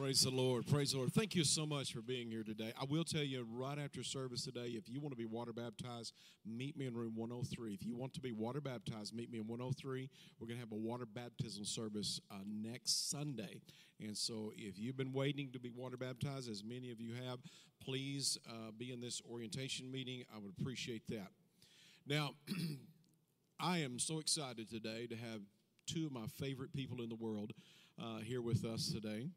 Praise the Lord. Praise the Lord. Thank you so much for being here today. I will tell you right after service today, if you want to be water baptized, meet me in room 103. If you want to be water baptized, meet me in 103. We're going to have a water baptism service uh, next Sunday. And so if you've been waiting to be water baptized, as many of you have, please uh, be in this orientation meeting. I would appreciate that. Now, I am so excited today to have two of my favorite people in the world uh, here with us today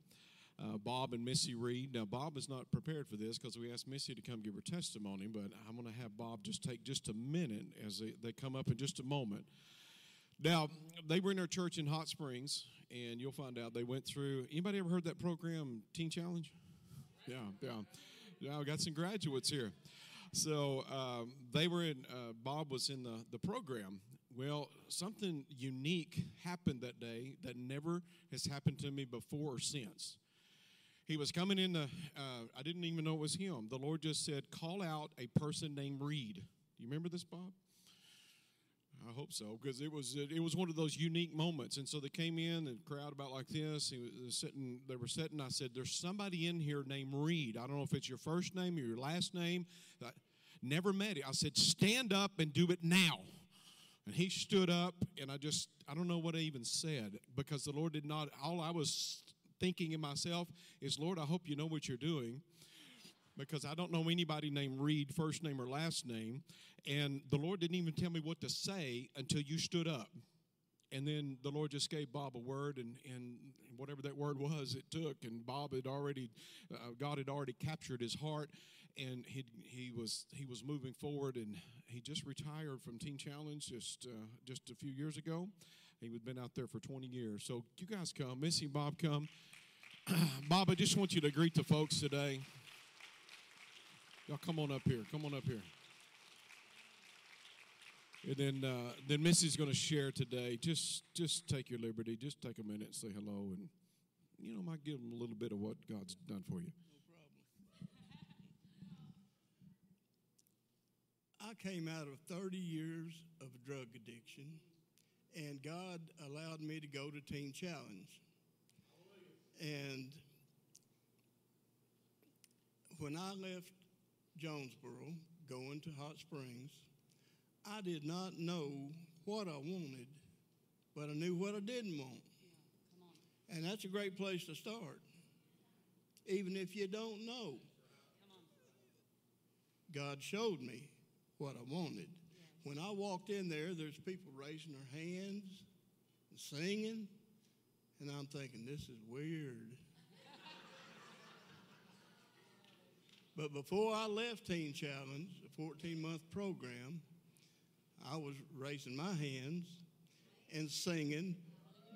uh, Bob and Missy Reid. Now, Bob is not prepared for this because we asked Missy to come give her testimony, but I'm going to have Bob just take just a minute as they, they come up in just a moment. Now, they were in our church in Hot Springs, and you'll find out they went through. Anybody ever heard that program, Teen Challenge? Yeah, yeah. Yeah, I got some graduates here. So um, they were in, uh, Bob was in the, the program. Well, something unique happened that day that never has happened to me before or since. He was coming in the, uh, I didn't even know it was him. The Lord just said, call out a person named Reid. Do you remember this, Bob? I hope so, because it was it was one of those unique moments. And so they came in and crowd about like this. He was sitting. They were sitting. I said, "There's somebody in here named Reid. I don't know if it's your first name or your last name. I never met it." I said, "Stand up and do it now." And he stood up, and I just I don't know what I even said because the Lord did not. All I was thinking in myself is, Lord, I hope you know what you're doing because I don't know anybody named Reid, first name or last name. And the Lord didn't even tell me what to say until you stood up. And then the Lord just gave Bob a word, and, and whatever that word was, it took. And Bob had already, uh, God had already captured his heart, and he, he was he was moving forward. And he just retired from Teen Challenge just uh, just a few years ago. He had been out there for 20 years. So you guys come, Missy, Bob, come. Bob, I just want you to greet the folks today. Y'all come on up here. Come on up here. And then, uh, then Missy's going to share today. Just, just take your liberty. Just take a minute say hello, and you know, might give them a little bit of what God's done for you. No problem. I came out of 30 years of drug addiction, and God allowed me to go to Teen Challenge. And when I left Jonesboro, going to Hot Springs, I did not know what I wanted, but I knew what I didn't want. and that's a great place to start, even if you don't know. God showed me what I wanted. Yes. When I walked in there, there's people raising their hands and singing, and I'm thinking, this is weird. but before I left Teen Challenge, a 14 month program, I was raising my hands and singing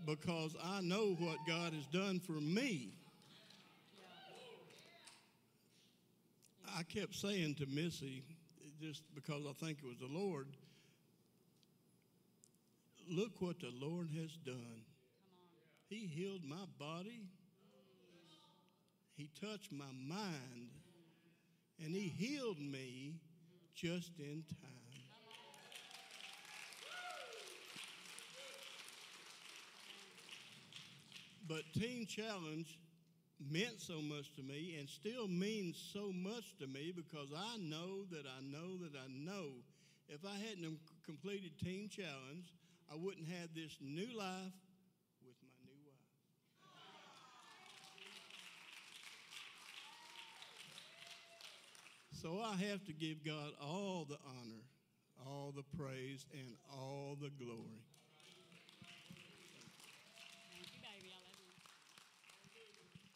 because I know what God has done for me. I kept saying to Missy, just because I think it was the Lord, look what the Lord has done. He healed my body, He touched my mind, and He healed me just in time. But Teen Challenge meant so much to me and still means so much to me because I know that I know that I know if I hadn't completed Teen Challenge, I wouldn't have this new life with my new wife. So I have to give God all the honor, all the praise, and all the glory.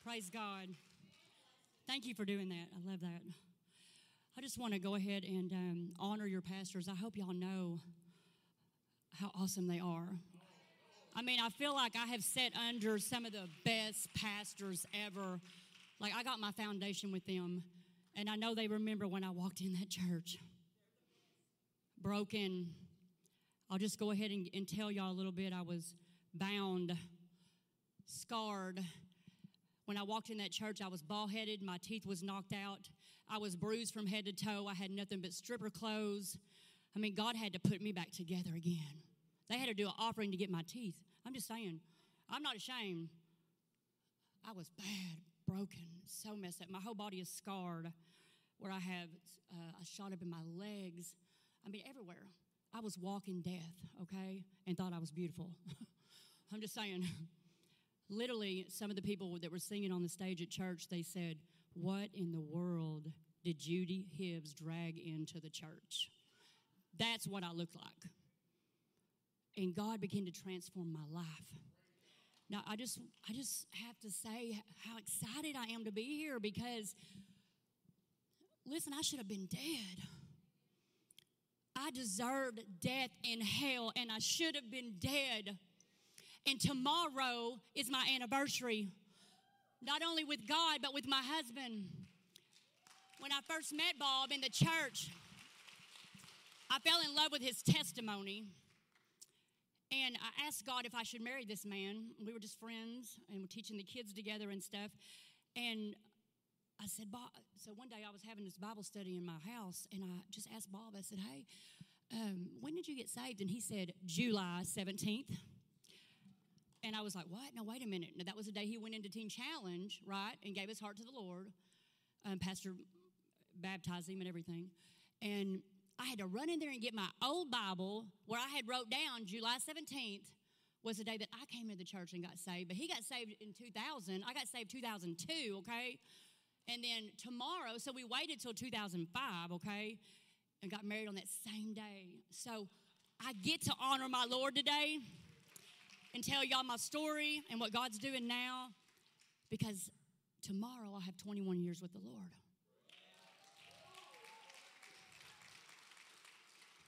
Praise God. Thank you for doing that. I love that. I just want to go ahead and um, honor your pastors. I hope y'all know how awesome they are. I mean, I feel like I have sat under some of the best pastors ever. Like, I got my foundation with them, and I know they remember when I walked in that church. Broken. I'll just go ahead and, and tell y'all a little bit. I was bound, scarred, when I walked in that church, I was bald headed, my teeth was knocked out, I was bruised from head to toe, I had nothing but stripper clothes. I mean, God had to put me back together again. They had to do an offering to get my teeth. I'm just saying, I'm not ashamed. I was bad, broken, so messed up. My whole body is scarred where I have uh, a shot up in my legs. I mean, everywhere. I was walking death, okay, and thought I was beautiful. I'm just saying. Literally, some of the people that were singing on the stage at church, they said, What in the world did Judy Hibbs drag into the church? That's what I looked like. And God began to transform my life. Now, I just, I just have to say how excited I am to be here because, listen, I should have been dead. I deserved death in hell, and I should have been dead. And tomorrow is my anniversary, not only with God, but with my husband. When I first met Bob in the church, I fell in love with his testimony. And I asked God if I should marry this man. We were just friends and we're teaching the kids together and stuff. And I said, Bob, so one day I was having this Bible study in my house and I just asked Bob, I said, hey, um, when did you get saved? And he said, July 17th. And I was like, what? No, wait a minute. Now, that was the day he went into Teen Challenge, right? And gave his heart to the Lord. Um, Pastor baptized him and everything. And I had to run in there and get my old Bible where I had wrote down July 17th was the day that I came into the church and got saved. But he got saved in 2000. I got saved 2002, okay? And then tomorrow, so we waited till 2005, okay? And got married on that same day. So I get to honor my Lord today and tell y'all my story and what God's doing now because tomorrow I'll have 21 years with the Lord.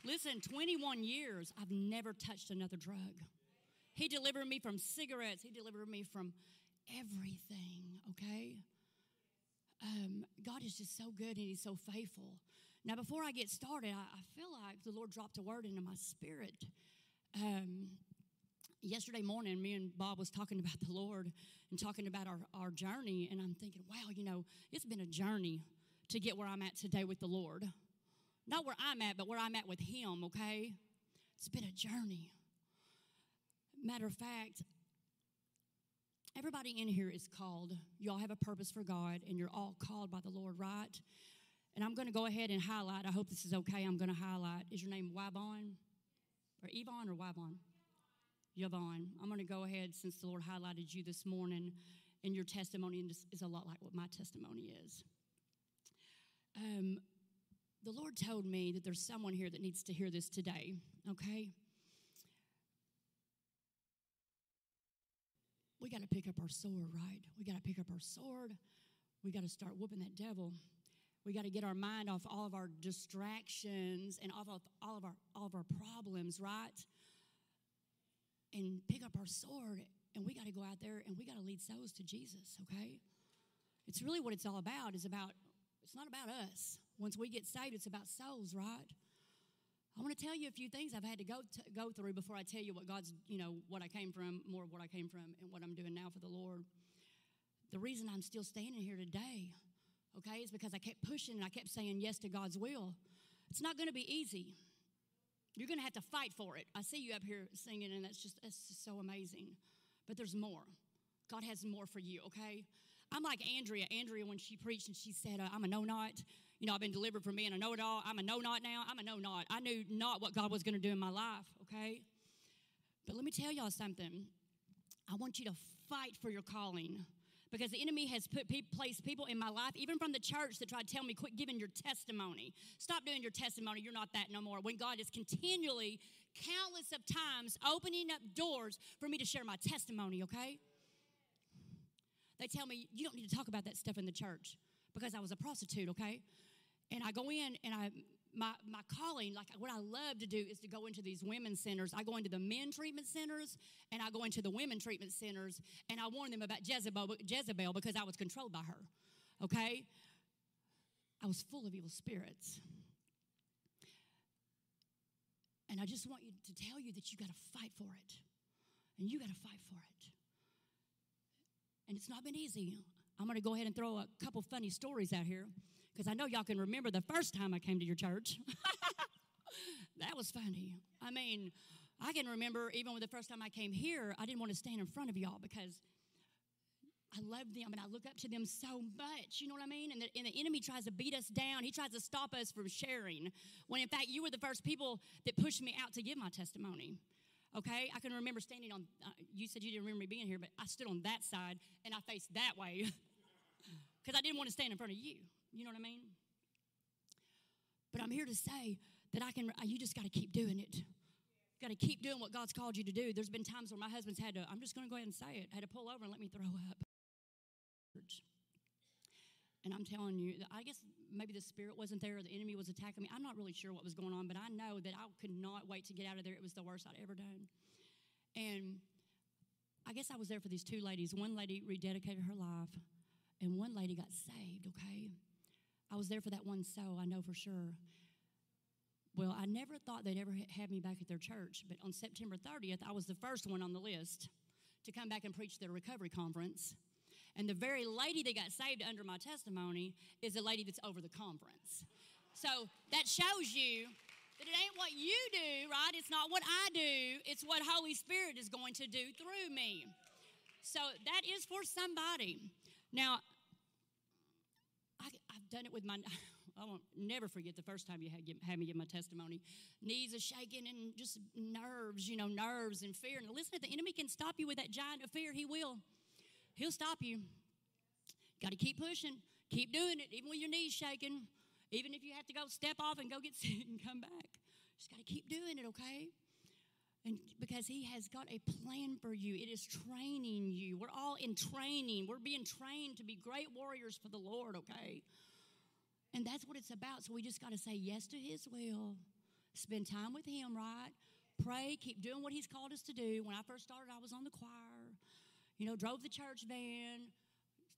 Listen, 21 years, I've never touched another drug. He delivered me from cigarettes, He delivered me from everything, okay? Um, God is just so good and He's so faithful. Now, before I get started, I, I feel like the Lord dropped a word into my spirit. Um, yesterday morning, me and Bob was talking about the Lord and talking about our, our journey, and I'm thinking, wow, you know, it's been a journey to get where I'm at today with the Lord. Not where I'm at, but where I'm at with Him, okay? It's been a journey. Matter of fact, everybody in here is called. Y'all have a purpose for God, and you're all called by the Lord, right? And I'm going to go ahead and highlight. I hope this is okay. I'm going to highlight. Is your name Wybon? Or Yvonne or Wybon? Yvonne. I'm going to go ahead since the Lord highlighted you this morning, and your testimony is a lot like what my testimony is. Um, the Lord told me that there's someone here that needs to hear this today, okay? We got to pick up our sword, right? We got to pick up our sword. We got to start whooping that devil. We got to get our mind off all of our distractions and off of all of our all of our problems, right? And pick up our sword and we got to go out there and we got to lead souls to Jesus, okay? It's really what it's all about. Is about it's not about us. Once we get saved, it's about souls, right? I want to tell you a few things I've had to go go through before I tell you what God's, you know, what I came from, more of what I came from, and what I'm doing now for the Lord. The reason I'm still standing here today, okay, is because I kept pushing and I kept saying yes to God's will. It's not going to be easy. You're going to have to fight for it. I see you up here singing, and that's just, that's just so amazing. But there's more. God has more for you, okay? I'm like Andrea. Andrea, when she preached and she said, uh, I'm a no not, you know, I've been delivered from being a know it all. I'm a no not now. I'm a no not. I knew not what God was going to do in my life, okay? But let me tell y'all something. I want you to fight for your calling because the enemy has put placed people in my life, even from the church, that try to tell me, quit giving your testimony. Stop doing your testimony. You're not that no more. When God is continually, countless of times, opening up doors for me to share my testimony, okay? They tell me, you don't need to talk about that stuff in the church because I was a prostitute, okay? And I go in and I, my, my calling, like what I love to do is to go into these women's centers. I go into the men treatment centers and I go into the women treatment centers and I warn them about Jezebel, Jezebel because I was controlled by her, okay? I was full of evil spirits. And I just want you to tell you that you got to fight for it. And you got to fight for it and it's not been easy. I'm going to go ahead and throw a couple funny stories out here because I know y'all can remember the first time I came to your church. that was funny. I mean, I can remember even when the first time I came here, I didn't want to stand in front of y'all because I love them and I look up to them so much. You know what I mean? And the, and the enemy tries to beat us down. He tries to stop us from sharing. When in fact, you were the first people that pushed me out to give my testimony. Okay? I can remember standing on, uh, you said you didn't remember me being here, but I stood on that side and I faced that way because I didn't want to stand in front of you. You know what I mean? But I'm here to say that I can, you just got to keep doing it got to keep doing what God's called you to do. There's been times where my husband's had to, I'm just going to go ahead and say it, had to pull over and let me throw up. And I'm telling you, I guess maybe the spirit wasn't there or the enemy was attacking me. I'm not really sure what was going on, but I know that I could not wait to get out of there. It was the worst I'd ever done. And I guess I was there for these two ladies. One lady rededicated her life, and one lady got saved, okay? I was there for that one soul, I know for sure. Well, I never thought they'd ever have me back at their church, but on September 30th, I was the first one on the list to come back and preach their recovery conference. And the very lady that got saved under my testimony is the lady that's over the conference. So that shows you that it ain't what you do, right? It's not what I do, it's what Holy Spirit is going to do through me. So that is for somebody. Now, done it with my. I won't never forget the first time you had, had me give my testimony. Knees are shaking and just nerves, you know, nerves and fear. And listen, if the enemy can stop you with that giant of fear, he will. He'll stop you. Got to keep pushing, keep doing it, even when your knees shaking, even if you have to go step off and go get sick and come back. Just got to keep doing it, okay? And because he has got a plan for you, it is training you. We're all in training. We're being trained to be great warriors for the Lord, okay? And that's what it's about. So we just got to say yes to His will, spend time with Him, right? Pray, keep doing what He's called us to do. When I first started, I was on the choir, you know, drove the church van,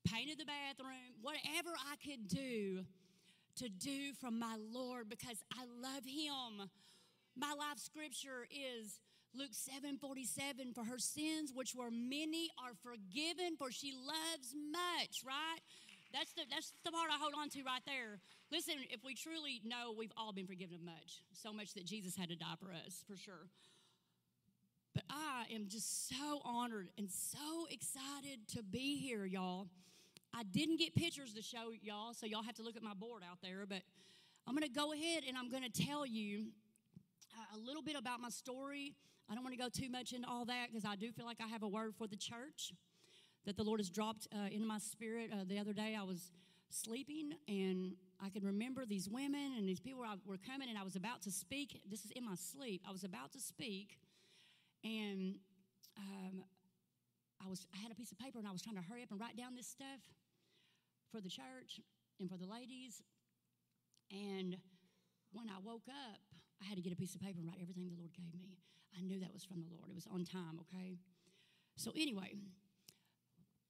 painted the bathroom, whatever I could do to do from my Lord because I love Him. My life scripture is Luke 7 47. For her sins, which were many, are forgiven, for she loves much, right? That's the, that's the part I hold on to right there. Listen, if we truly know we've all been forgiven of much, so much that Jesus had to die for us, for sure. But I am just so honored and so excited to be here, y'all. I didn't get pictures to show y'all, so y'all have to look at my board out there. But I'm going to go ahead and I'm going to tell you uh, a little bit about my story. I don't want to go too much into all that because I do feel like I have a word for the church that the Lord has dropped uh, my spirit. Uh, the other day, I was sleeping and I can remember these women and these people were coming, and I was about to speak. This is in my sleep. I was about to speak, and um, I was I had a piece of paper and I was trying to hurry up and write down this stuff for the church and for the ladies. And when I woke up, I had to get a piece of paper and write everything the Lord gave me. I knew that was from the Lord. It was on time, okay? So, anyway,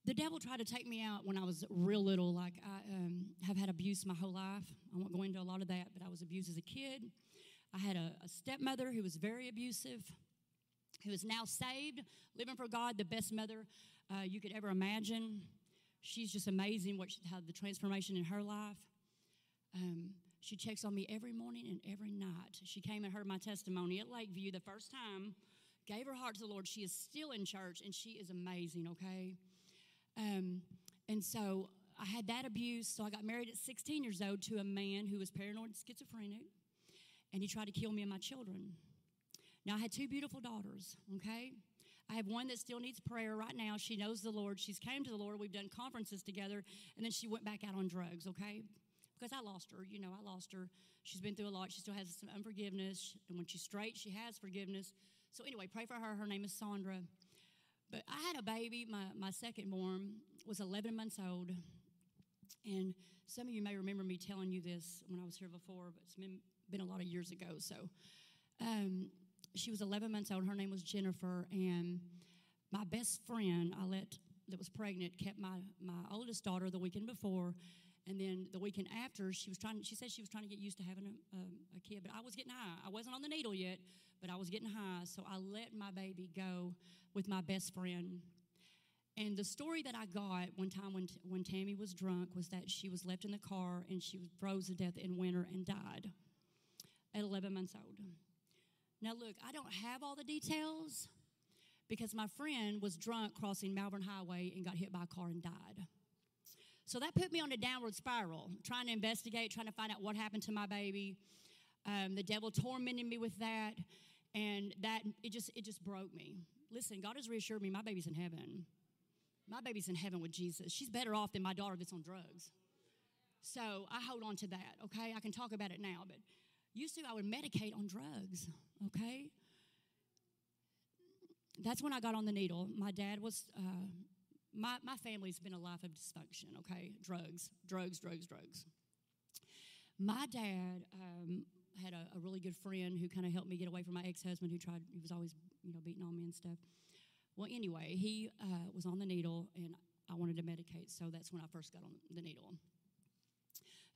the devil tried to take me out when I was real little. Like, I um, have had abuse my whole life. I won't go into a lot of that, but I was abused as a kid. I had a, a stepmother who was very abusive, who is now saved, living for God, the best mother uh, you could ever imagine. She's just amazing what she, how the transformation in her life. Um, she checks on me every morning and every night. She came and heard my testimony at Lakeview the first time, gave her heart to the Lord. She is still in church and she is amazing, okay? Um, and so I had that abuse. So I got married at 16 years old to a man who was paranoid schizophrenic, and he tried to kill me and my children. Now I had two beautiful daughters, okay? I have one that still needs prayer right now. She knows the Lord. She's came to the Lord. We've done conferences together, and then she went back out on drugs, okay? Because I lost her. You know, I lost her. She's been through a lot. She still has some unforgiveness. And when she's straight, she has forgiveness. So, anyway, pray for her. Her name is Sandra. But I had a baby, my, my second born was 11 months old. And some of you may remember me telling you this when I was here before, but it's been, been a lot of years ago. So um, she was 11 months old. Her name was Jennifer. And my best friend, I let, that was pregnant, kept my, my oldest daughter the weekend before. And then the weekend after, she was trying. She said she was trying to get used to having a, a, a kid, but I was getting high. I wasn't on the needle yet, but I was getting high. So I let my baby go with my best friend. And the story that I got one time when, when Tammy was drunk was that she was left in the car and she froze to death in winter and died at 11 months old. Now, look, I don't have all the details, because my friend was drunk crossing Malvern Highway and got hit by a car and died. So that put me on a downward spiral, trying to investigate, trying to find out what happened to my baby. Um, the devil tormented me with that, and that it just it just broke me. Listen, God has reassured me my baby's in heaven. My baby's in heaven with Jesus. She's better off than my daughter that's on drugs. So I hold on to that, okay? I can talk about it now, but used to I would medicate on drugs, okay? That's when I got on the needle. My dad was, uh, my, my family's been a life of dysfunction, okay? Drugs, drugs, drugs, drugs. My dad um, had a, a, really good friend who kind of helped me get away from my ex-husband who tried, he was always, you know, beating on me and stuff. Well, anyway, he uh, was on the needle and I wanted to medicate, so that's when I first got on the needle.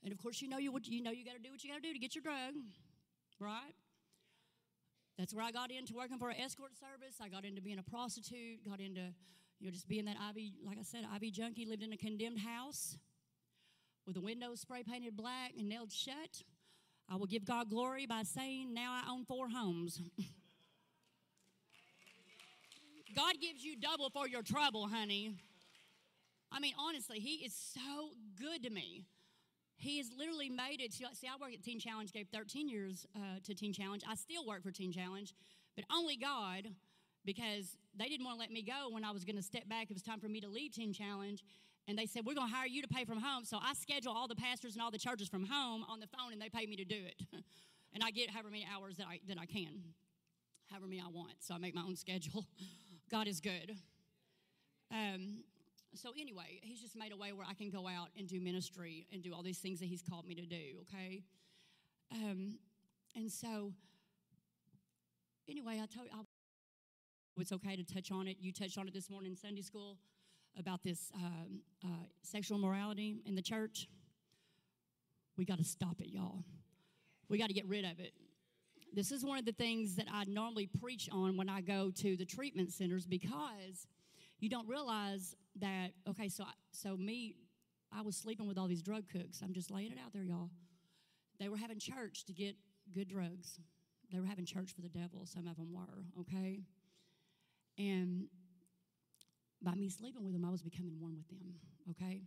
And of course, you know you, you know you got to do what you got to do to get your drug, right? That's where I got into working for an escort service. I got into being a prostitute, got into, you know, just be in that IV, like I said, IV junkie, lived in a condemned house with the windows spray painted black and nailed shut. I will give God glory by saying, now I own four homes. God gives you double for your trouble, honey. I mean, honestly, He is so good to me. He has literally made it. See, I work at Teen Challenge, gave 13 years uh, to Teen Challenge. I still work for Teen Challenge, but only God, because they didn't want to let me go when I was going to step back. It was time for me to leave Teen Challenge. And they said, We're going to hire you to pay from home. So I schedule all the pastors and all the churches from home on the phone, and they pay me to do it. and I get however many hours that I, that I can, however many I want. So I make my own schedule. God is good. Um, so anyway, he's just made a way where I can go out and do ministry and do all these things that he's called me to do. Okay, um, and so anyway, I told you it's okay to touch on it. You touched on it this morning in Sunday school about this um, uh, sexual morality in the church. We got to stop it, y'all. We got to get rid of it. This is one of the things that I normally preach on when I go to the treatment centers because you don't realize that okay so so me i was sleeping with all these drug cooks i'm just laying it out there y'all they were having church to get good drugs they were having church for the devil some of them were okay and by me sleeping with them i was becoming one with them okay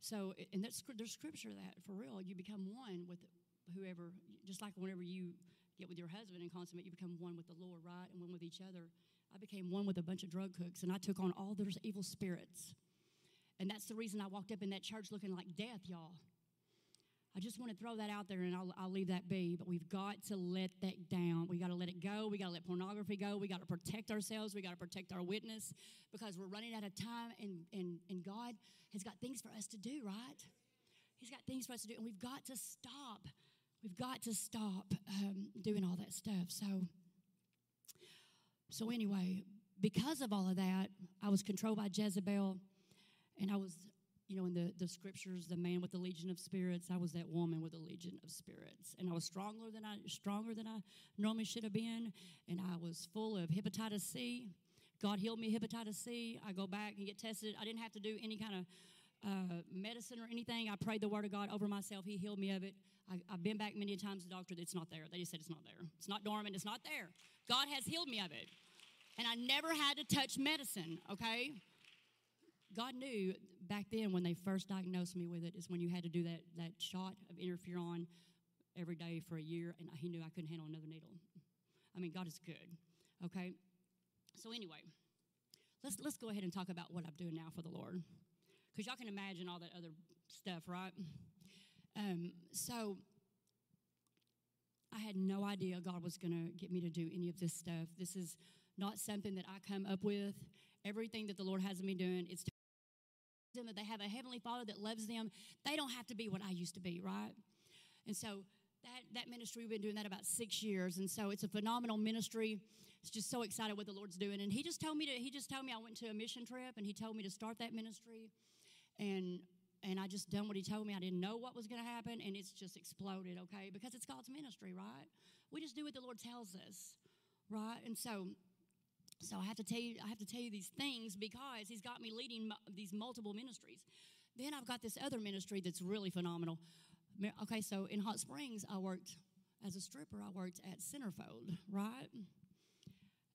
so and that's there's scripture that for real you become one with whoever just like whenever you get with your husband and consummate you become one with the lord right and one with each other I became one with a bunch of drug cooks and I took on all their evil spirits. And that's the reason I walked up in that church looking like death, y'all. I just want to throw that out there and I'll, I'll leave that be, but we've got to let that down. We got to let it go. We got to let pornography go. We got to protect ourselves. We got to protect our witness because we're running out of time and, and, and God has got things for us to do, right? He's got things for us to do, and we've got to stop. We've got to stop um, doing all that stuff. So, so, anyway, because of all of that, I was controlled by Jezebel, and I was, you know, in the, the scriptures, the man with the legion of spirits, I was that woman with a legion of spirits. And I was stronger than I stronger than I normally should have been, and I was full of hepatitis C. God healed me hepatitis C. I go back and get tested. I didn't have to do any kind of uh, medicine or anything. I prayed the word of God over myself. He healed me of it. I, have been back many times to the doctor. It's not there. They just said it's not there. It's not dormant. It's not there. God has healed me of it. And I never had to touch medicine, okay? God knew back then when they first diagnosed me with it is when you had to do that, that shot of interferon every day for a year, and He knew I couldn't handle another needle. I mean, God is good, okay? So, anyway, let's, let's go ahead and talk about what I'm doing now for the Lord. Because y'all can imagine all that other stuff, right? Um, so, I had no idea God was going to get me to do any of this stuff. This is not something that I come up with. Everything that the Lord has me doing, it's them that they have a heavenly Father that loves them. They don't have to be what I used to be, right? And so that that ministry we've been doing that about six years, and so it's a phenomenal ministry. It's just so excited what the Lord's doing. And He just told me to. He just told me I went to a mission trip, and He told me to start that ministry, and and I just done what He told me. I didn't know what was going to happen, and it's just exploded. Okay, because it's God's ministry, right? We just do what the Lord tells us, right? And so so I have to tell you, I have to tell you these things because he's got me leading these multiple ministries. Then I've got this other ministry that's really phenomenal. Okay, so in Hot Springs, I worked as a stripper. I worked at Centerfold, right?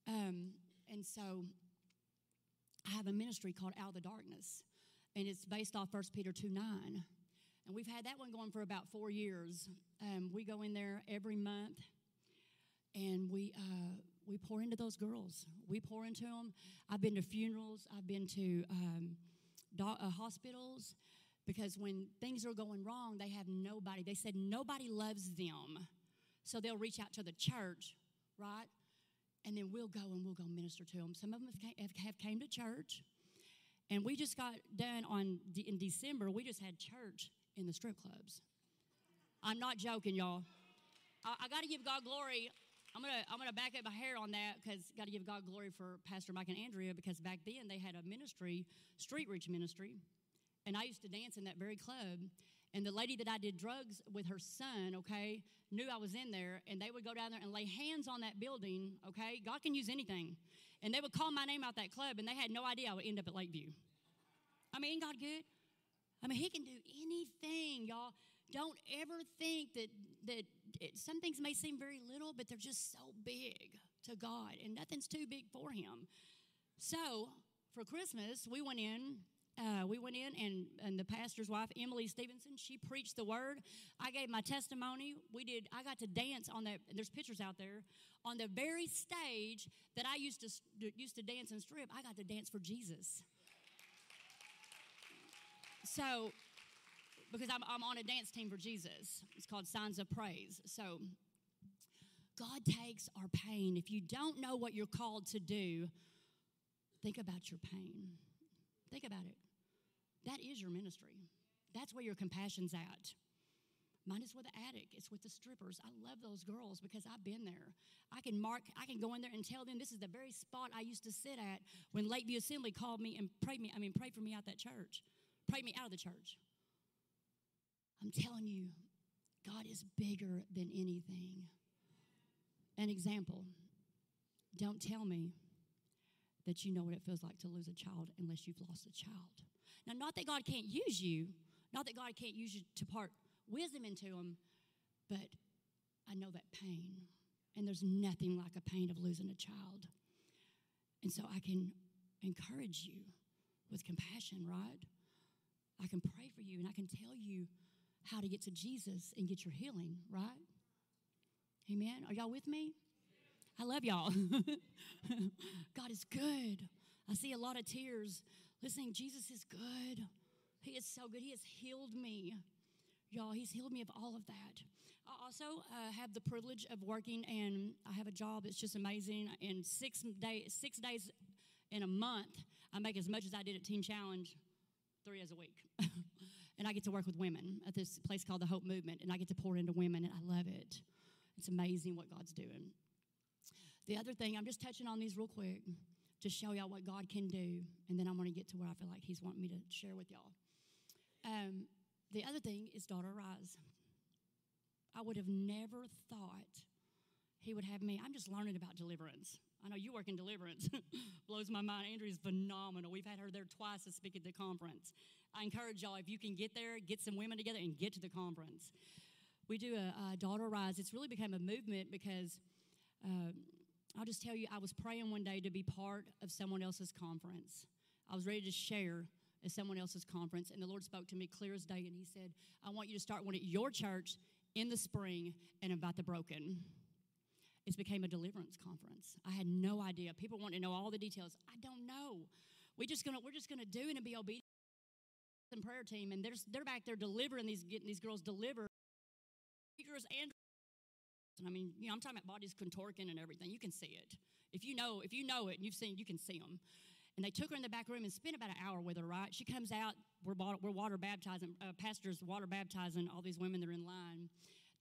Um, And so I have a ministry called Out of the Darkness, and it's based off 1 Peter 2 9. And we've had that one going for about four years. Um, we go in there every month and we, uh, we pour into those girls. We pour into them. I've been to funerals, I've been to um, do- uh, hospitals because when things are going wrong, they have nobody. They said nobody loves them. So they'll reach out to the church, right? And then we'll go and we'll go minister to them. Some of them have came, have, came to church. And we just got done on in December. We just had church in the strip clubs. I'm not joking, y'all. I, I got to give God glory. I'm gonna I'm gonna back up my hair on that because got to give God glory for Pastor Mike and Andrea because back then they had a ministry, Street Reach Ministry, and I used to dance in that very club. And the lady that I did drugs with her son, okay, knew I was in there, and they would go down there and lay hands on that building, okay? God can use anything. And they would call my name out that club, and they had no idea I would end up at Lakeview. I mean, God good? I mean, He can do anything, y'all. Don't ever think that that it, some things may seem very little, but they're just so big to God, and nothing's too big for Him. So for Christmas, we went in. Uh, we went in, and, and the pastor's wife, Emily Stevenson, she preached the word. I gave my testimony. We did. I got to dance on that. There's pictures out there on the very stage that I used to used to dance and strip. I got to dance for Jesus. So, because I'm, I'm on a dance team for Jesus, it's called Signs of Praise. So, God takes our pain. If you don't know what you're called to do, think about your pain. Think about it. That is your ministry. That's where your compassion's at. Mine is with the addict. It's with the strippers. I love those girls because I've been there. I can mark, I can go in there and tell them this is the very spot I used to sit at when Lakeview Assembly called me and prayed me, I mean, prayed for me out that church. Prayed me out of the church. I'm telling you, God is bigger than anything. An example don't tell me that you know what it feels like to lose a child unless you've lost a child. Now, not that God can't use you, not that God can't use you to part wisdom into them, but I know that pain. And there's nothing like a pain of losing a child. And so I can encourage you with compassion, right? I can pray for you and I can tell you how to get to Jesus and get your healing, right? Amen. Are y'all with me? I love y'all. God is good. I see a lot of tears. Listening, Jesus is good. He is so good. He has healed me. Y'all, He's healed me of all of that. I also uh, have the privilege of working, and I have a job that's just amazing. In six days, six days in a month, I make as much as I did at Teen Challenge three days a week. and I get to work with women at this place called the Hope Movement, and I get to pour into women, and I love it. It's amazing what God's doing. The other thing, I'm just touching on these real quick to show y'all what God can do, and then I'm going to get to where I feel like He's wanting me to share with y'all. Um, the other thing is daughter rise. I would have never thought He would have me. I'm just learning about deliverance. I know you work in deliverance. Blows my mind. Andrea's phenomenal. We've had her there twice to speak at the conference. I encourage y'all, if you can get there, get some women together and get to the conference. We do a, a daughter rise. It's really become a movement because uh, I'll just tell you, I was praying one day to be part of someone else's conference. I was ready to share at someone else's conference, and the Lord spoke to me clear as day, and He said, I want you to start one at your church in the spring and invite the broken. It's became a deliverance conference. I had no idea. People want to know all the details. I don't know. We just gonna we're just gonna do it and be obedient. And prayer team, and they're they're back there delivering these getting these girls delivered. Speakers and I mean, you know, I'm talking about bodies contorting and everything. You can see it. If you know, if you know it and you've seen, you can see them. And they took her in the back room and spent about an hour with her. Right? She comes out. We're we're water baptizing. Uh, pastors water baptizing all these women that are in line.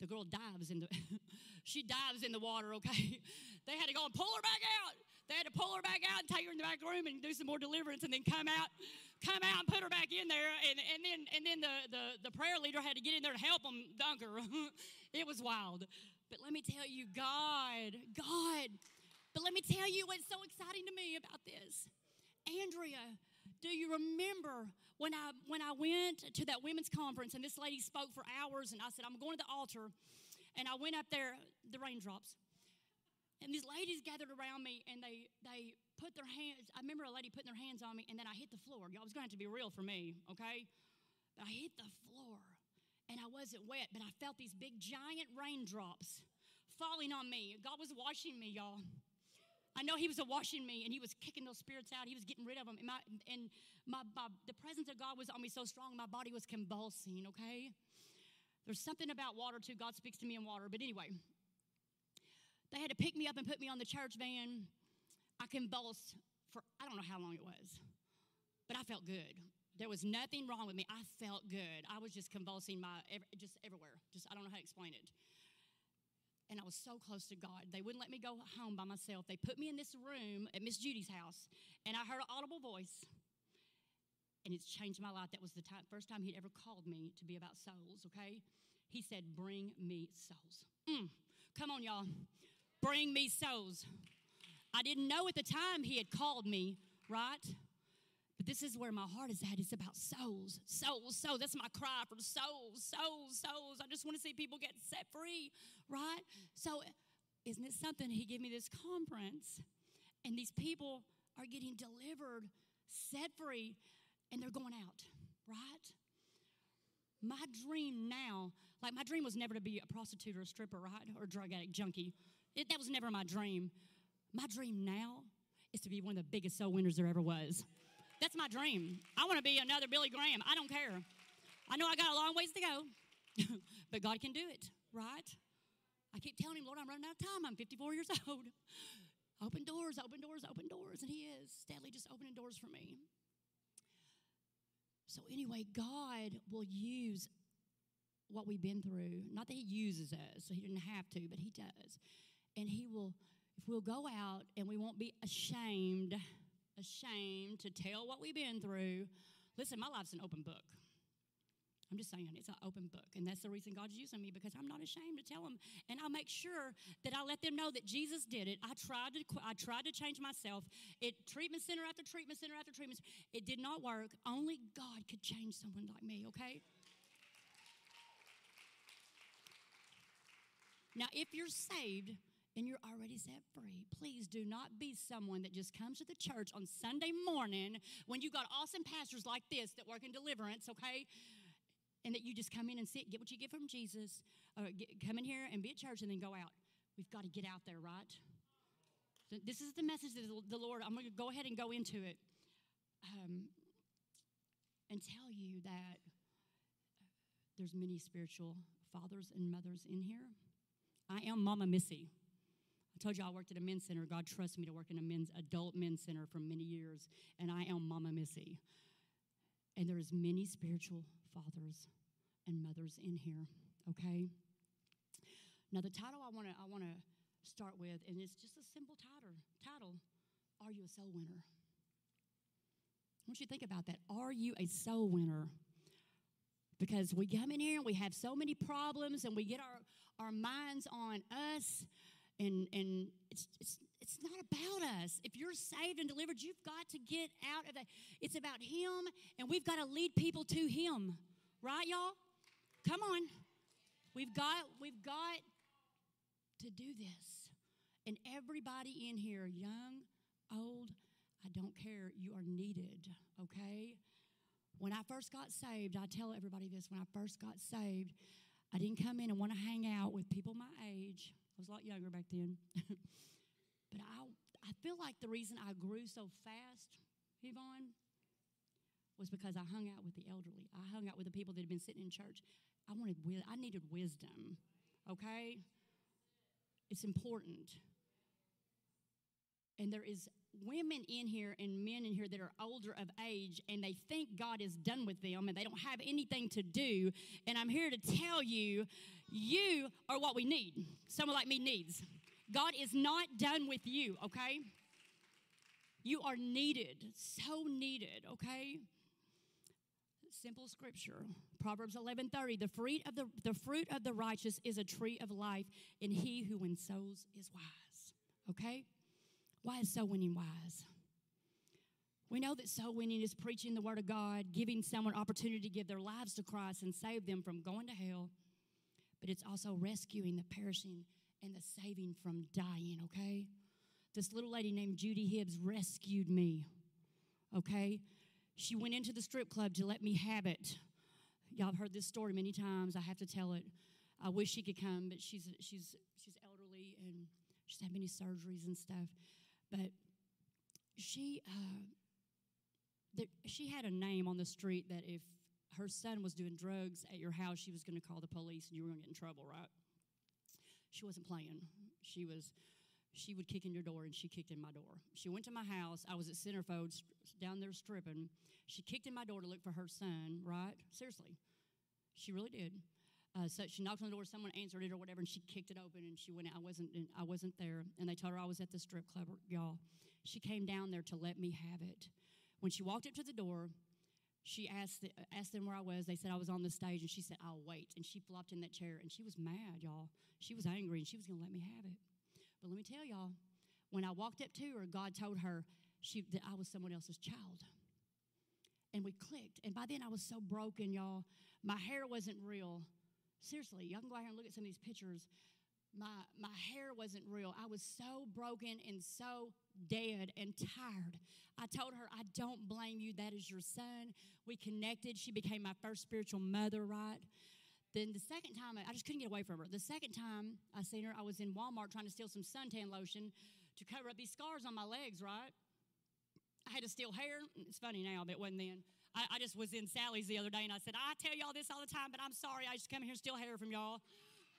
The girl dives in the. she dives in the water. Okay, they had to go and pull her back out. They had to pull her back out and take her in the back room and do some more deliverance, and then come out, come out and put her back in there. And, and then and then the, the the prayer leader had to get in there to help them dunk her. it was wild. But let me tell you, God, God. But let me tell you what's so exciting to me about this. Andrea, do you remember when I when I went to that women's conference and this lady spoke for hours and I said, I'm going to the altar. And I went up there, the raindrops. And these ladies gathered around me and they they put their hands, I remember a lady putting their hands on me, and then I hit the floor. Y'all was gonna have to be real for me, okay? But I hit the floor, and I wasn't wet, but I felt these big giant raindrops falling on me. God was washing me, y'all. I know He was washing me, and He was kicking those spirits out. He was getting rid of them, and my and my, my the presence of God was on me so strong, my body was convulsing. Okay, there's something about water too. God speaks to me in water, but anyway, they had to pick me up and put me on the church van. I convulsed for I don't know how long it was, but I felt good. There was nothing wrong with me. I felt good. I was just convulsing my just everywhere. Just I don't know how to explain it and I was so close to God. They wouldn't let me go home by myself. They put me in this room at Miss Judy's house, and I heard an audible voice, and it's changed my life. That was the time, first time he'd ever called me to be about souls, okay? He said, Bring me souls. Mm, come on, y'all. Bring me souls. I didn't know at the time he had called me, right? But this is where my heart is at. It's about souls, souls, souls. That's my cry for souls, souls, souls. I just want to see people get set free, right? So, isn't it something? He gave me this conference, and these people are getting delivered, set free, and they're going out, right? My dream now, like my dream was never to be a prostitute or a stripper, right? Or a drug addict, junkie. It, that was never my dream. My dream now is to be one of the biggest soul winners there ever was. That's my dream. I want to be another Billy Graham. I don't care. I know I got a long ways to go, but God can do it, right? I keep telling him, Lord, I'm running out of time. I'm 54 years old. Open doors, open doors, open doors. And he is steadily just opening doors for me. So, anyway, God will use what we've been through. Not that He uses us, so He didn't have to, but He does. And He will, if we'll go out and we won't be ashamed ashamed to tell what we've been through. Listen, my life's an open book. I'm just saying, it's an open book. And that's the reason God's using me because I'm not ashamed to tell them. And I'll make sure that I let them know that Jesus did it. I tried to, I tried to change myself. It treatment center after treatment center after treatment. It did not work. Only God could change someone like me, okay? Now, if you're saved, and you're already set free. Please do not be someone that just comes to the church on Sunday morning when you got awesome pastors like this that work in deliverance, okay? And that you just come in and sit, get what you get from Jesus, or get, come in here and be at church and then go out. We've got to get out there, right? This is the message that the Lord, I'm going to go ahead and go into it um, and tell you that there's many spiritual fathers and mothers in here. I am Mama Missy. I told you I worked at a men's center. God trusted me to work in a men's adult men's center for many years, and I am Mama Missy. And there's many spiritual fathers and mothers in here. Okay. Now the title I want to I want to start with, and it's just a simple title. Title: Are you a soul winner? I want you to think about that. Are you a soul winner? Because we come in here and we have so many problems, and we get our our minds on us and and it's it's it's not about us. If you're saved and delivered, you've got to get out of that. It's about Him, and we've got to lead people to Him, right, y'all? Come on, we've got we've got to do this, and everybody in here, young, old, I don't care. You are needed. Okay. When I first got saved, I tell everybody this. When I first got saved, I didn't come in and want to hang out with people my age. I was a lot younger back then. but I, I feel like the reason I grew so fast, Yvonne, was because I hung out with the elderly. I hung out with the people that had been sitting in church. I wanted, I needed wisdom. Okay, it's important. And there is women in here and men in here that are older of age and they think God is done with them and they don't have anything to do. And I'm here to tell you, you are what we need. Someone like me needs. God is not done with you, okay? You are needed, so needed, okay? Simple scripture. Proverbs 11:30, the fruit of the, the fruit of the righteous is a tree of life, and he who wins souls is wise. Okay? Why is soul winning wise? We know that soul winning is preaching the word of God, giving someone opportunity to give their lives to Christ and save them from going to hell, but it's also rescuing the perishing and the saving from dying, okay? This little lady named Judy Hibbs rescued me. Okay? She went into the strip club to let me have it. Y'all have heard this story many times. I have to tell it. I wish she could come, but she's she's she's elderly and she's had many surgeries and stuff. But she uh, there, she had a name on the street that if her son was doing drugs at your house, she was going to call the police and you were going to get in trouble, right? She wasn't playing. She was she would kick in your door and she kicked in my door. She went to my house. I was at Centerfold down there stripping. She kicked in my door to look for her son, right? Seriously. She really did. Uh, so she knocked on the door, someone answered it or whatever, and she kicked it open and she went. I wasn't, I wasn't there. And they told her I was at the strip club, y'all. She came down there to let me have it. When she walked up to the door, she asked, asked them where I was. They said I was on the stage, and she said, I'll wait. And she flopped in that chair, and she was mad, y'all. She was angry, and she was going to let me have it. But let me tell y'all, when I walked up to her, God told her she, that I was someone else's child. And we clicked. And by then I was so broken, y'all. My hair wasn't real. Seriously, y'all can go out here and look at some of these pictures. My, my hair wasn't real. I was so broken and so dead and tired. I told her, I don't blame you. That is your son. We connected. She became my first spiritual mother, right? Then the second time, I just couldn't get away from her. The second time I seen her, I was in Walmart trying to steal some suntan lotion to cover up these scars on my legs, right? I had to steal hair. It's funny now, but it wasn't then. I, I just was in Sally's the other day and I said, I tell y'all this all the time, but I'm sorry. I just come here and steal hair from y'all.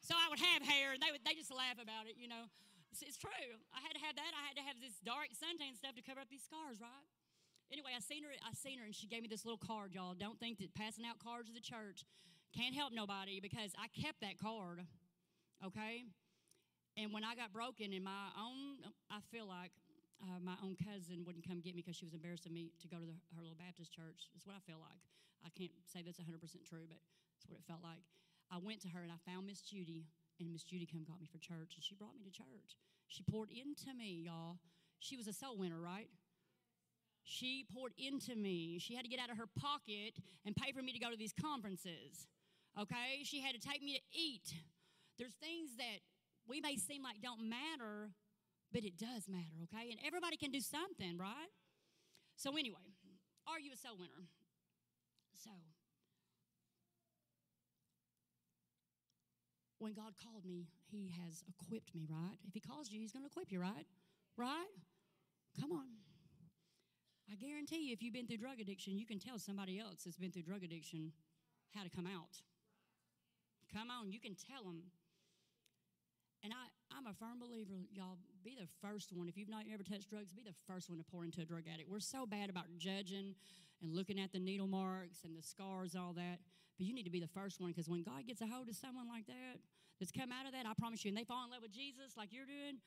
So I would have hair and they, would, they just laugh about it, you know. It's, it's true. I had to have that. I had to have this dark suntan stuff to cover up these scars, right? Anyway, I seen her. I seen her, and she gave me this little card, y'all. Don't think that passing out cards to the church can't help nobody because I kept that card, okay? And when I got broken in my own, I feel like uh, my own cousin wouldn't come get me because she was embarrassed of me to go to the, her little Baptist church. That's what I feel like. I can't say that's 100% true, but that's what it felt like. I went to her and I found Miss Judy, and Miss Judy come got me for church, and she brought me to church. She poured into me, y'all. She was a soul winner, right? She poured into me. She had to get out of her pocket and pay for me to go to these conferences okay? She had to take me to eat. There's things that we may seem like don't matter, but it does matter, okay? And everybody can do something, right? So, anyway, are you a soul winner? So, when God called me, He has equipped me, right? If He calls you, He's going to equip you, right? Right? Come on. I guarantee you, if you've been through drug addiction, you can tell somebody else that's been through drug addiction how to come out. Come on, you can tell them. And I, I'm a firm believer, y'all, be the first one. If you've not ever touched drugs, be the first one to pour into a drug addict. We're so bad about judging and looking at the needle marks and the scars, all that. But you need to be the first one because when God gets a hold of someone like that that's come out of that, I promise you, and they fall in love with Jesus like you're doing,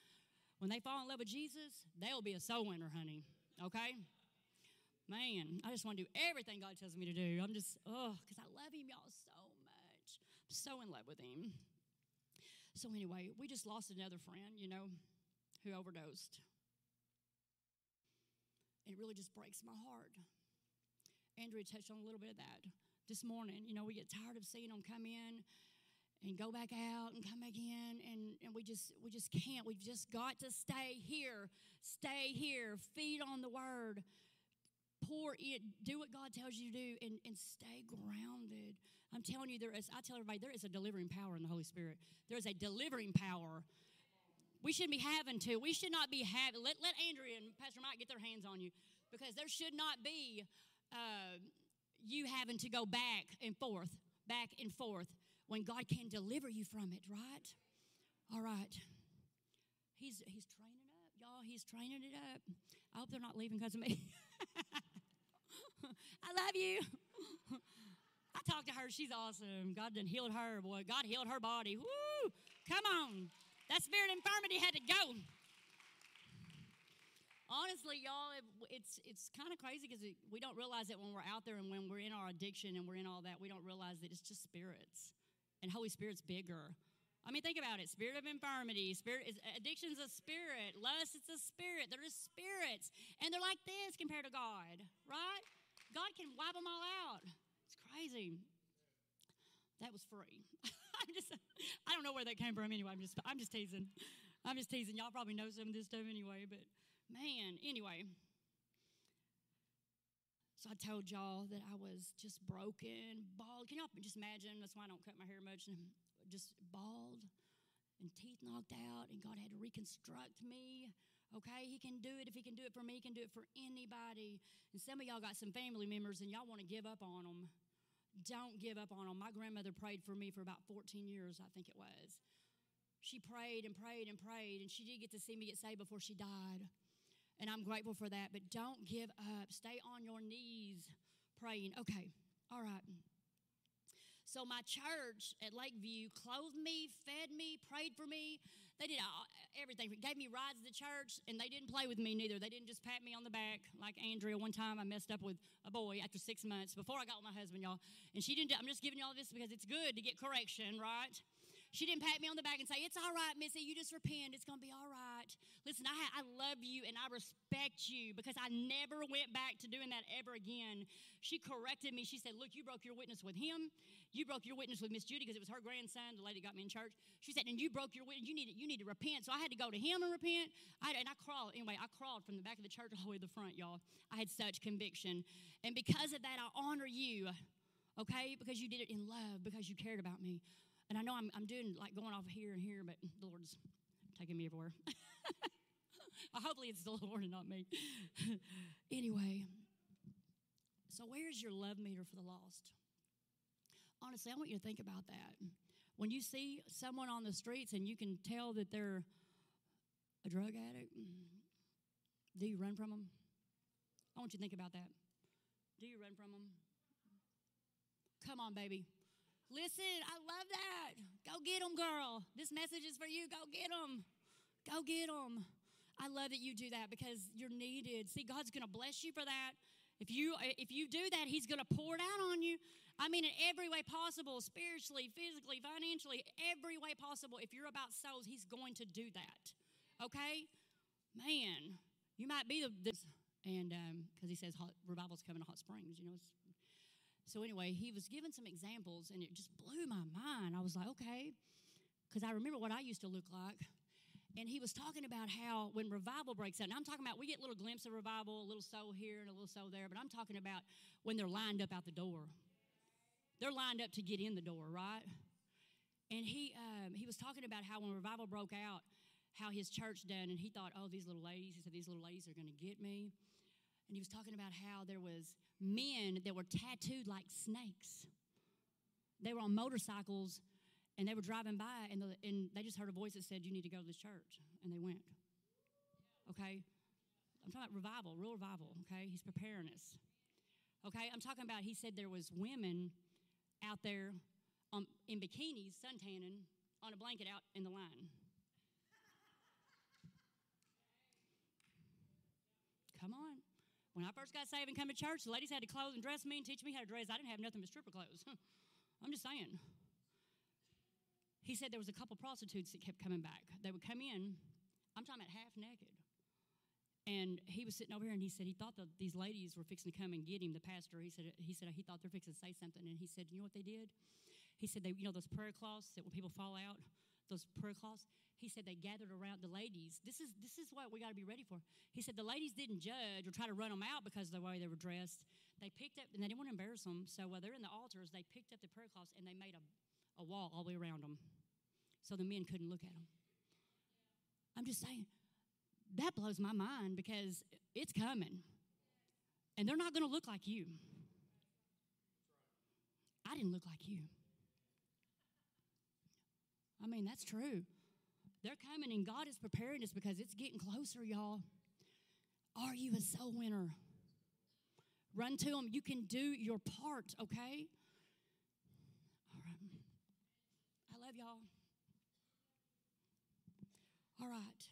when they fall in love with Jesus, they'll be a soul winner, honey. Okay? Man, I just want to do everything God tells me to do. I'm just, oh, because I love Him, y'all, so much. so in love with him. So, anyway, we just lost another friend, you know, who overdosed. It really just breaks my heart. Andrea touched on a little bit of that this morning. You know, we get tired of seeing them come in and go back out and come back in and, and we just we just can't we've just got to stay here stay here feed on the word pour it do what god tells you to do and, and stay grounded I'm telling you, there is, I tell everybody, there is a delivering power in the Holy Spirit. There is a delivering power. We shouldn't be having to. We should not be having, let, let Andrea and Pastor Mike get their hands on you because there should not be uh, you having to go back and forth, back and forth when God can deliver you from it, right? All right. He's, he's training up, y'all. He's training it up. I hope they're not leaving because of me. I love you. I talked to her. She's awesome. God done healed her, boy. God healed her body. Woo! Come on. That spirit infirmity had to go. Honestly, y'all, it's it's kind of crazy because we don't realize it when we're out there and when we're in our addiction and we're in all that. We don't realize that it's just spirits, and Holy Spirit's bigger. I mean, think about it. Spirit of infirmity, spirit is addiction's a spirit. Lust, it's a spirit. They're just spirits, and they're like this compared to God, right? God can wipe them all out It's crazy. That was free. I'm just, I don't know where that came from anyway. I'm just, I'm just teasing. I'm just teasing. Y'all probably know some of this stuff anyway, but man, anyway. So I told y'all that I was just broken, bald. Can y'all just imagine? That's why I don't cut my hair much. Just bald and teeth knocked out, and God had to reconstruct me. Okay, He can do it. If He can do it for me, He can do it for anybody. And some of y'all got some family members, and y'all want to give up on them. Don't give up on them. My grandmother prayed for me for about 14 years, I think it was. She prayed and prayed and prayed, and she did get to see me get saved before she died. And I'm grateful for that. But don't give up. Stay on your knees praying. Okay, all right. So my church at Lakeview clothed me, fed me, prayed for me. They did all, everything. Gave me rides to church, and they didn't play with me neither. They didn't just pat me on the back like Andrea. One time I messed up with a boy after six months before I got with my husband, y'all. And she didn't. I'm just giving y'all this because it's good to get correction, right? She didn't pat me on the back and say, It's all right, Missy, you just repent. It's to be all right. Listen, I, I love you and I respect you because I never went back to doing that ever again. She corrected me. She said, Look, you broke your witness with him. You broke your witness with Miss Judy because it was her grandson, the lady got me in church. She said, And you broke your witness. You need, you need to repent. So I had to go to him and repent. I, and I crawled. Anyway, I crawled from the back of the church all the way to the front, y'all. I had such conviction. And because of that, I honor you okay? Because you did it in love, because you cared about me. And I know I'm, I'm doing like going off here and here, but the Lord's taking me everywhere. Hopefully it's the Lord and not me. anyway, so where's your love meter for the lost? Honestly, I want you to think about that. When you see someone on the streets and you can tell that they're a drug addict, do you run from them? I want you to think about that. Do you run from them? Come on, baby. Listen, I love that. Go get them, girl. This message is for you. Go get them. Go get them. I love that you do that because you're needed. See, God's going to bless you for that. If you if you do that, He's going to pour it out on you. I mean, in every way possible, spiritually, physically, financially, every way possible. If you're about souls, He's going to do that. Okay, man, you might be the this, and because um, He says hot, revival's coming to Hot Springs, you know, so, anyway, he was giving some examples and it just blew my mind. I was like, okay, because I remember what I used to look like. And he was talking about how when revival breaks out, and I'm talking about we get a little glimpse of revival, a little soul here and a little soul there, but I'm talking about when they're lined up out the door. They're lined up to get in the door, right? And he um, he was talking about how when revival broke out, how his church done, and he thought, oh, these little ladies. He said these little ladies are going to get me and he was talking about how there was men that were tattooed like snakes. They were on motorcycles and they were driving by and, the, and they just heard a voice that said, You need to go to this church. And they went. Okay? I'm talking about revival, real revival, okay? He's preparing us. Okay? I'm talking about, he said there was women out there um, in bikinis, suntanning, on a blanket out in the line. Come on. When I first got saved and come to church, the ladies had to clothe and dress me and teach me how to dress. I didn't have nothing but stripper clothes. I'm just saying. He said there was a couple prostitutes that kept coming back. They would come in, I'm talking about half naked. And he was sitting over here and he said he thought that these ladies were fixing to come and get him, the pastor. He said he said he thought they're fixing to say something. And he said, You know what they did? He said they, you know, those prayer cloths that when people fall out, those prayer cloths. He said they gathered around the ladies. This is this is what we got to be ready for. He said the ladies didn't judge or try to run them out because of the way they were dressed. They picked up and they didn't want to embarrass them. So while they're in the altars, they picked up the prayer cloths and they made a, a wall all the way around them, so the men couldn't look at them. I'm just saying that blows my mind because it's coming, and they're not going to look like you. I didn't look like you. I mean, that's true. They're coming, and God is preparing us because it's getting closer, y'all. Are you a soul winner? Run to them. You can do your part, okay? All right. I love y'all. All right.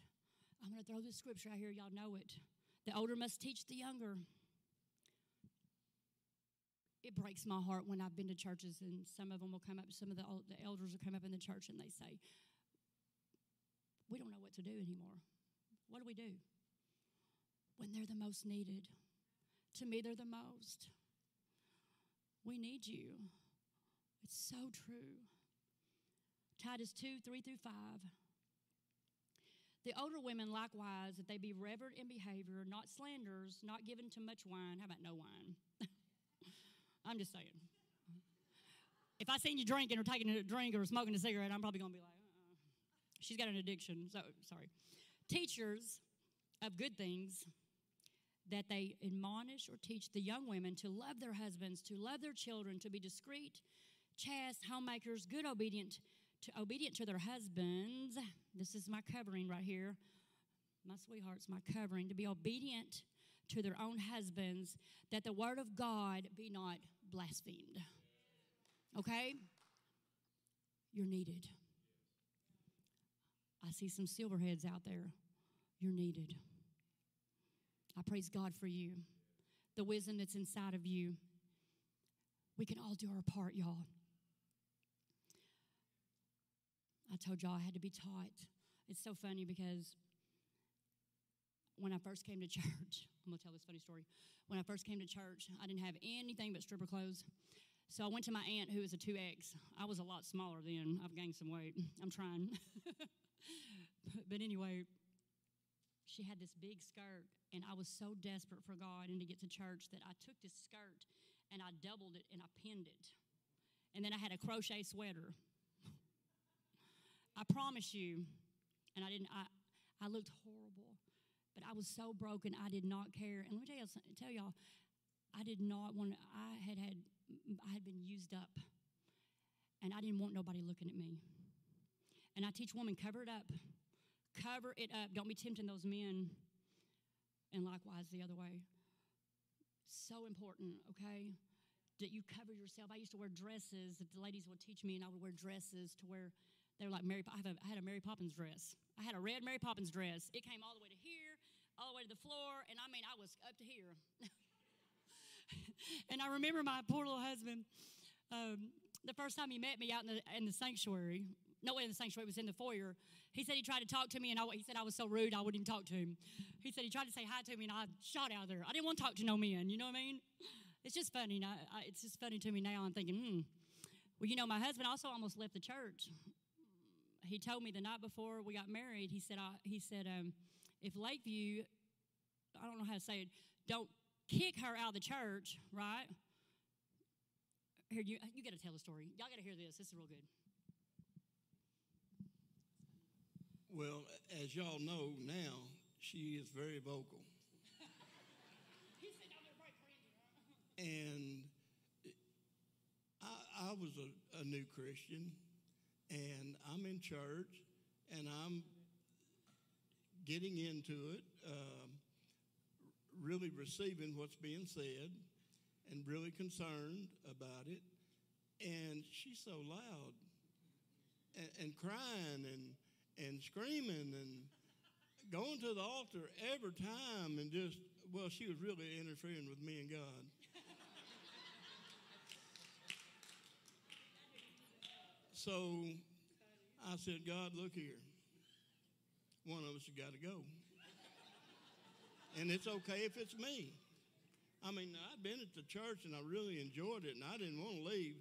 I'm going to throw this scripture out here. Y'all know it. The older must teach the younger it breaks my heart when I've been to churches and some of them will come up, some of the, the elders will come up in the church and they say, We don't know what to do anymore. What do we do? When they're the most needed. To me, they're the most. We need you. It's so true. Titus 2 3 through 5. The older women likewise, that they be reverent in behavior, not slanders, not given to much wine. How about no wine? I'm just saying. If I seen you drinking or taking a drink or smoking a cigarette, I'm probably gonna be like, uh-uh. she's got an addiction. So sorry. Teachers of good things that they admonish or teach the young women to love their husbands, to love their children, to be discreet, chaste, homemakers, good, obedient, to obedient to their husbands. This is my covering right here. My sweetheart's my covering to be obedient to their own husbands, that the word of God be not blasphemed. Okay? You're needed. I see some silverheads out there. You're needed. I praise God for you. The wisdom that's inside of you. We can all do our part, y'all. I told y'all I had to be taught. It's so funny because when I first came to church, I'm gonna tell this funny story. When I first came to church, I didn't have anything but stripper clothes. So I went to my aunt who is a 2X. I was a lot smaller then. I've gained some weight. I'm trying. but anyway, she had this big skirt, and I was so desperate for God and to get to church that I took this skirt and I doubled it and I pinned it. And then I had a crochet sweater. I promise you, and I didn't, I, I looked horrible, but I was so broken, I did not care. And let me tell, you, tell y'all, I did not want, I had had, I had been used up, and I didn't want nobody looking at me. And I teach women, cover it up. Cover it up. Don't be tempting those men. And likewise, the other way. So important, okay? That you cover yourself. I used to wear dresses the ladies would teach me, and I would wear dresses to where they were like Mary. I, I had a Mary Poppins dress. I had a red Mary Poppins dress. It came all the way to here, all the way to the floor, and I mean, I was up to here. and I remember my poor little husband. Um, the first time he met me out in the in the sanctuary, no, way in the sanctuary, it was in the foyer. He said he tried to talk to me, and I, he said I was so rude, I wouldn't even talk to him. He said he tried to say hi to me, and I shot out there. I didn't want to talk to no men, you know what I mean? It's just funny. Now, I, it's just funny to me now. I'm thinking, hmm. Well, you know, my husband also almost left the church. He told me the night before we got married. He said, I, he said, um, if Lakeview, I don't know how to say it, don't kick her out of the church, right? Here, you you got to tell the story. Y'all got to hear this. This is real good. Well, as y'all know now, she is very vocal. and I, I was a, a, new Christian, and I'm in church, and I'm getting into it, um, really receiving what's being said, and really concerned about it. And she's so loud and, and crying and and screaming and going to the altar every time and just, well, she was really interfering with me and God. So I said, God, look here. One of us has got to go. and it's okay if it's me. I mean, I'd been at the church and I really enjoyed it and I didn't want to leave,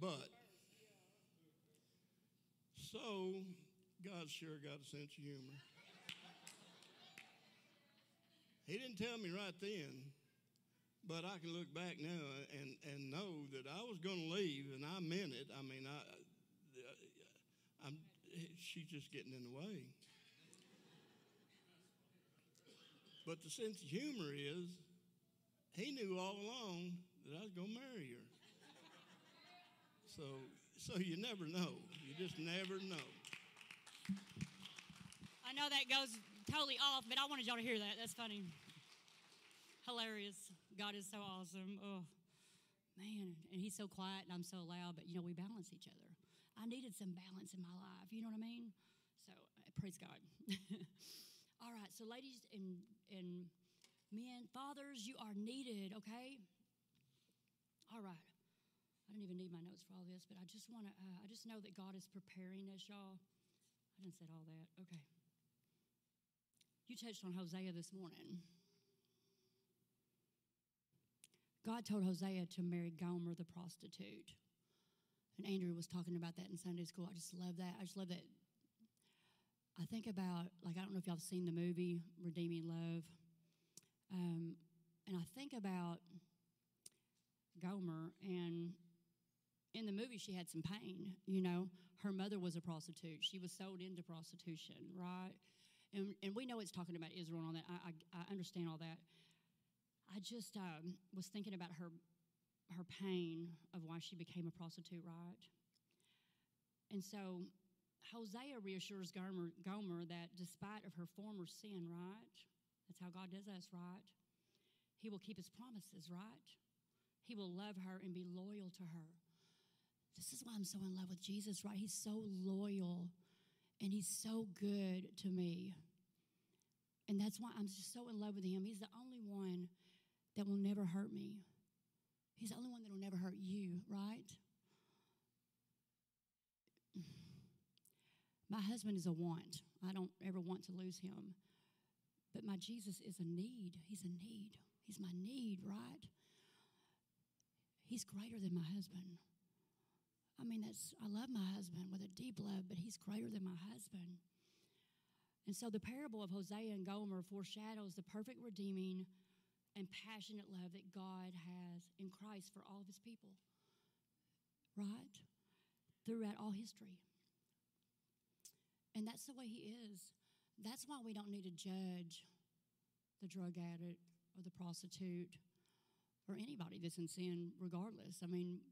but so God sure got a sense of humor. He didn't tell me right then, but I can look back now and, and know that I was going to leave, and I meant it. I mean, I, Uh, I'm, she's just getting in the way. But the sense of humor is, he knew all along that I was going to marry her. So, so you never know. You just never know. I know that goes totally off, but I wanted y'all to hear that. That's funny. Hilarious. God is so awesome. Oh, man. And He's so quiet and I'm so loud, but you know, we balance each other. I needed some balance in my life. You know what I mean? So, uh, praise God. All right. So, ladies and, and men, fathers, you are needed, okay? All right. I don't even need my notes for all this, but I just want to, uh, I just know that God is preparing us, y'all. I didn't say all that. Okay. You touched on Hosea this morning. God told Hosea to marry Gomer the prostitute. And Andrew was talking about that in Sunday school. I just love that. I just love that. I think about, like, I don't know if y'all have seen the movie Redeeming Love. Um, and I think about Gomer, and in the movie, she had some pain. You know, her mother was a prostitute, she was sold into prostitution, right? And, and we know it's talking about Israel and all that. I, I, I understand all that. I just um, was thinking about her, her pain of why she became a prostitute, right? And so Hosea reassures Gomer, Gomer that despite of her former sin, right? That's how God does us, right? He will keep his promises, right? He will love her and be loyal to her. This is why I'm so in love with Jesus, right? He's so loyal and he's so good to me. And that's why I'm just so in love with him. He's the only one that will never hurt me. He's the only one that will never hurt you, right? My husband is a want. I don't ever want to lose him. But my Jesus is a need. He's a need. He's my need, right? He's greater than my husband. I mean, that's I love my husband with a deep love, but he's greater than my husband. And so the parable of Hosea and Gomer foreshadows the perfect redeeming and passionate love that God has in Christ for all of his people. Right? Throughout all history. And that's the way he is. That's why we don't need to judge the drug addict or the prostitute or anybody that's in sin, regardless. I mean,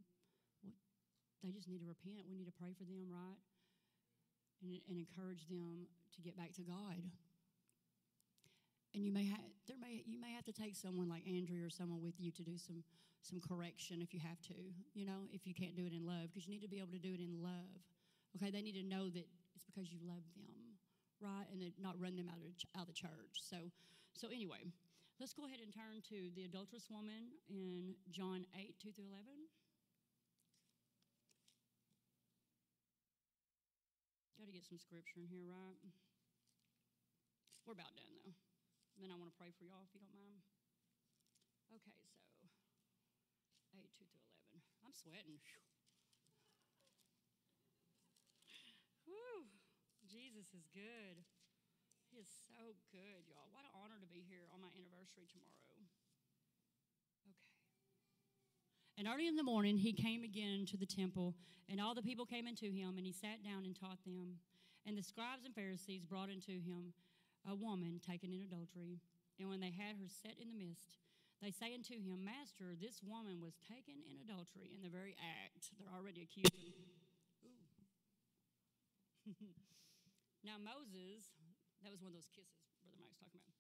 they just need to repent. We need to pray for them, right? And, and encourage them to get back to God. And you may have there may you may have to take someone like Andrew or someone with you to do some some correction if you have to. You know, if you can't do it in love, because you need to be able to do it in love. Okay, they need to know that it's because you love them, right, and not run them out of out of the church. So, so anyway, let's go ahead and turn to the adulterous woman in John eight two through eleven. Got to get some scripture in here, right? We're about done, though. Then I want to pray for y'all, if you don't mind. Okay, so 8, 2 through 11. I'm sweating. Whew. Jesus is good. He is so good, y'all. What an honor to be here on my anniversary tomorrow. Okay. And early in the morning, he came again to the temple, and all the people came into him, and he sat down and taught them. And the scribes and Pharisees brought unto him a woman taken in adultery. And when they had her set in the midst, they say unto him, Master, this woman was taken in adultery in the very act. They're already accusing. now, Moses, that was one of those kisses Brother Mike's talking about.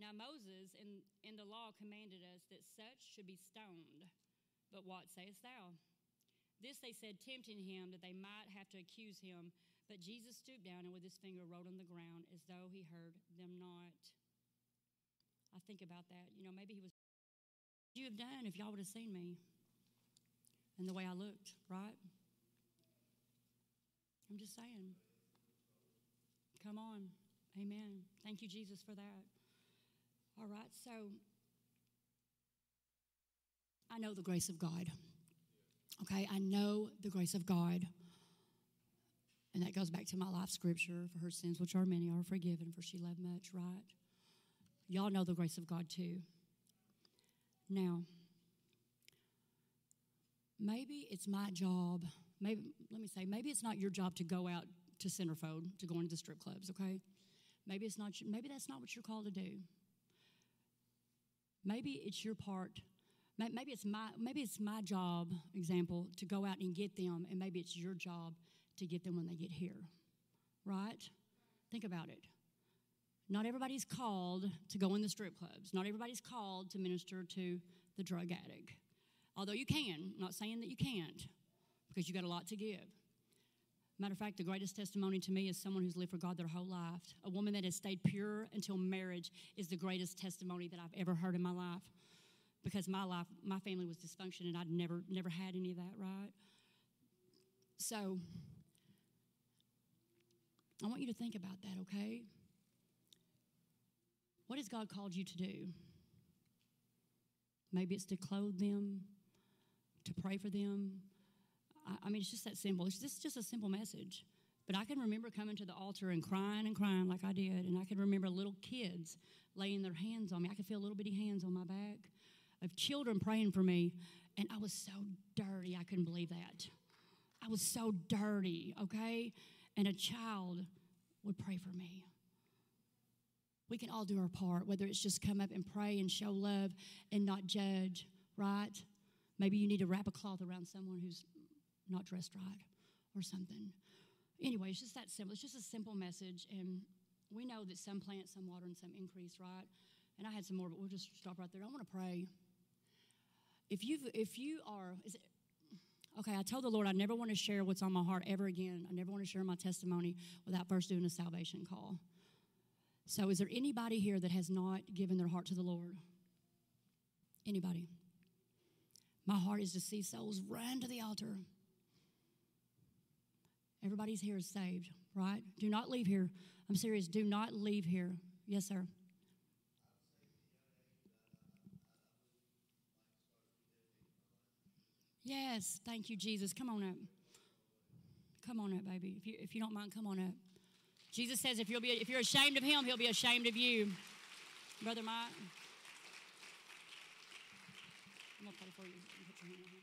Now, Moses in, in the law commanded us that such should be stoned. But what sayest thou? This they said, tempting him that they might have to accuse him. But Jesus stooped down and with his finger wrote on the ground as though he heard them not. I think about that. You know, maybe he was, you have done if y'all would have seen me and the way I looked, right? I'm just saying. Come on. Amen. Thank you, Jesus, for that. All right, so I know the grace of God. Okay, I know the grace of God. And that goes back to my life scripture for her sins, which are many, are forgiven, for she loved much, right? Y'all know the grace of God too. Now, maybe it's my job, maybe, let me say, maybe it's not your job to go out to centerfold, to go into the strip clubs, okay? Maybe it's not, maybe that's not what you're called to do. Maybe it's your part Maybe it's my maybe it's my job, example, to go out and get them, and maybe it's your job to get them when they get here. Right? Think about it. Not everybody's called to go in the strip clubs. Not everybody's called to minister to the drug addict. Although you can, not saying that you can't, because you got a lot to give. Matter of fact, the greatest testimony to me is someone who's lived for God their whole life. A woman that has stayed pure until marriage is the greatest testimony that I've ever heard in my life because my life, my family was dysfunction and I'd never, never had any of that, right? So I want you to think about that, okay? What has God called you to do? Maybe it's to clothe them, to pray for them. I, I mean, it's just that simple. It's just, just a simple message. But I can remember coming to the altar and crying and crying like I did. And I can remember little kids laying their hands on me. I could feel little bitty hands on my back of children praying for me. And I was so dirty, I couldn't believe that. I was so dirty, okay? And a child would pray for me. We can all do our part, whether it's just come up and pray and show love and not judge, right? Maybe you need to wrap a cloth around someone who's not dressed right or something. Anyway, it's just that simple. It's just a simple message. And we know that some plant, some water, and some increase, right? And I had some more, but we'll just stop right there. I want to pray. If you if you are, is it, okay, I told the Lord I never want to share what's on my heart ever again. I never want to share my testimony without first doing a salvation call. So, is there anybody here that has not given their heart to the Lord? Anybody? My heart is to see souls run to the altar. Everybody's here is saved, right? Do not leave here. I'm serious. Do not leave here. Yes, sir. Yes, thank you, Jesus. Come on up. Come on up, baby. If you, if you don't mind, come on up. Jesus says if, you'll be, if you're ashamed of him, he'll be ashamed of you. Brother Mike. I'm going to pray for you.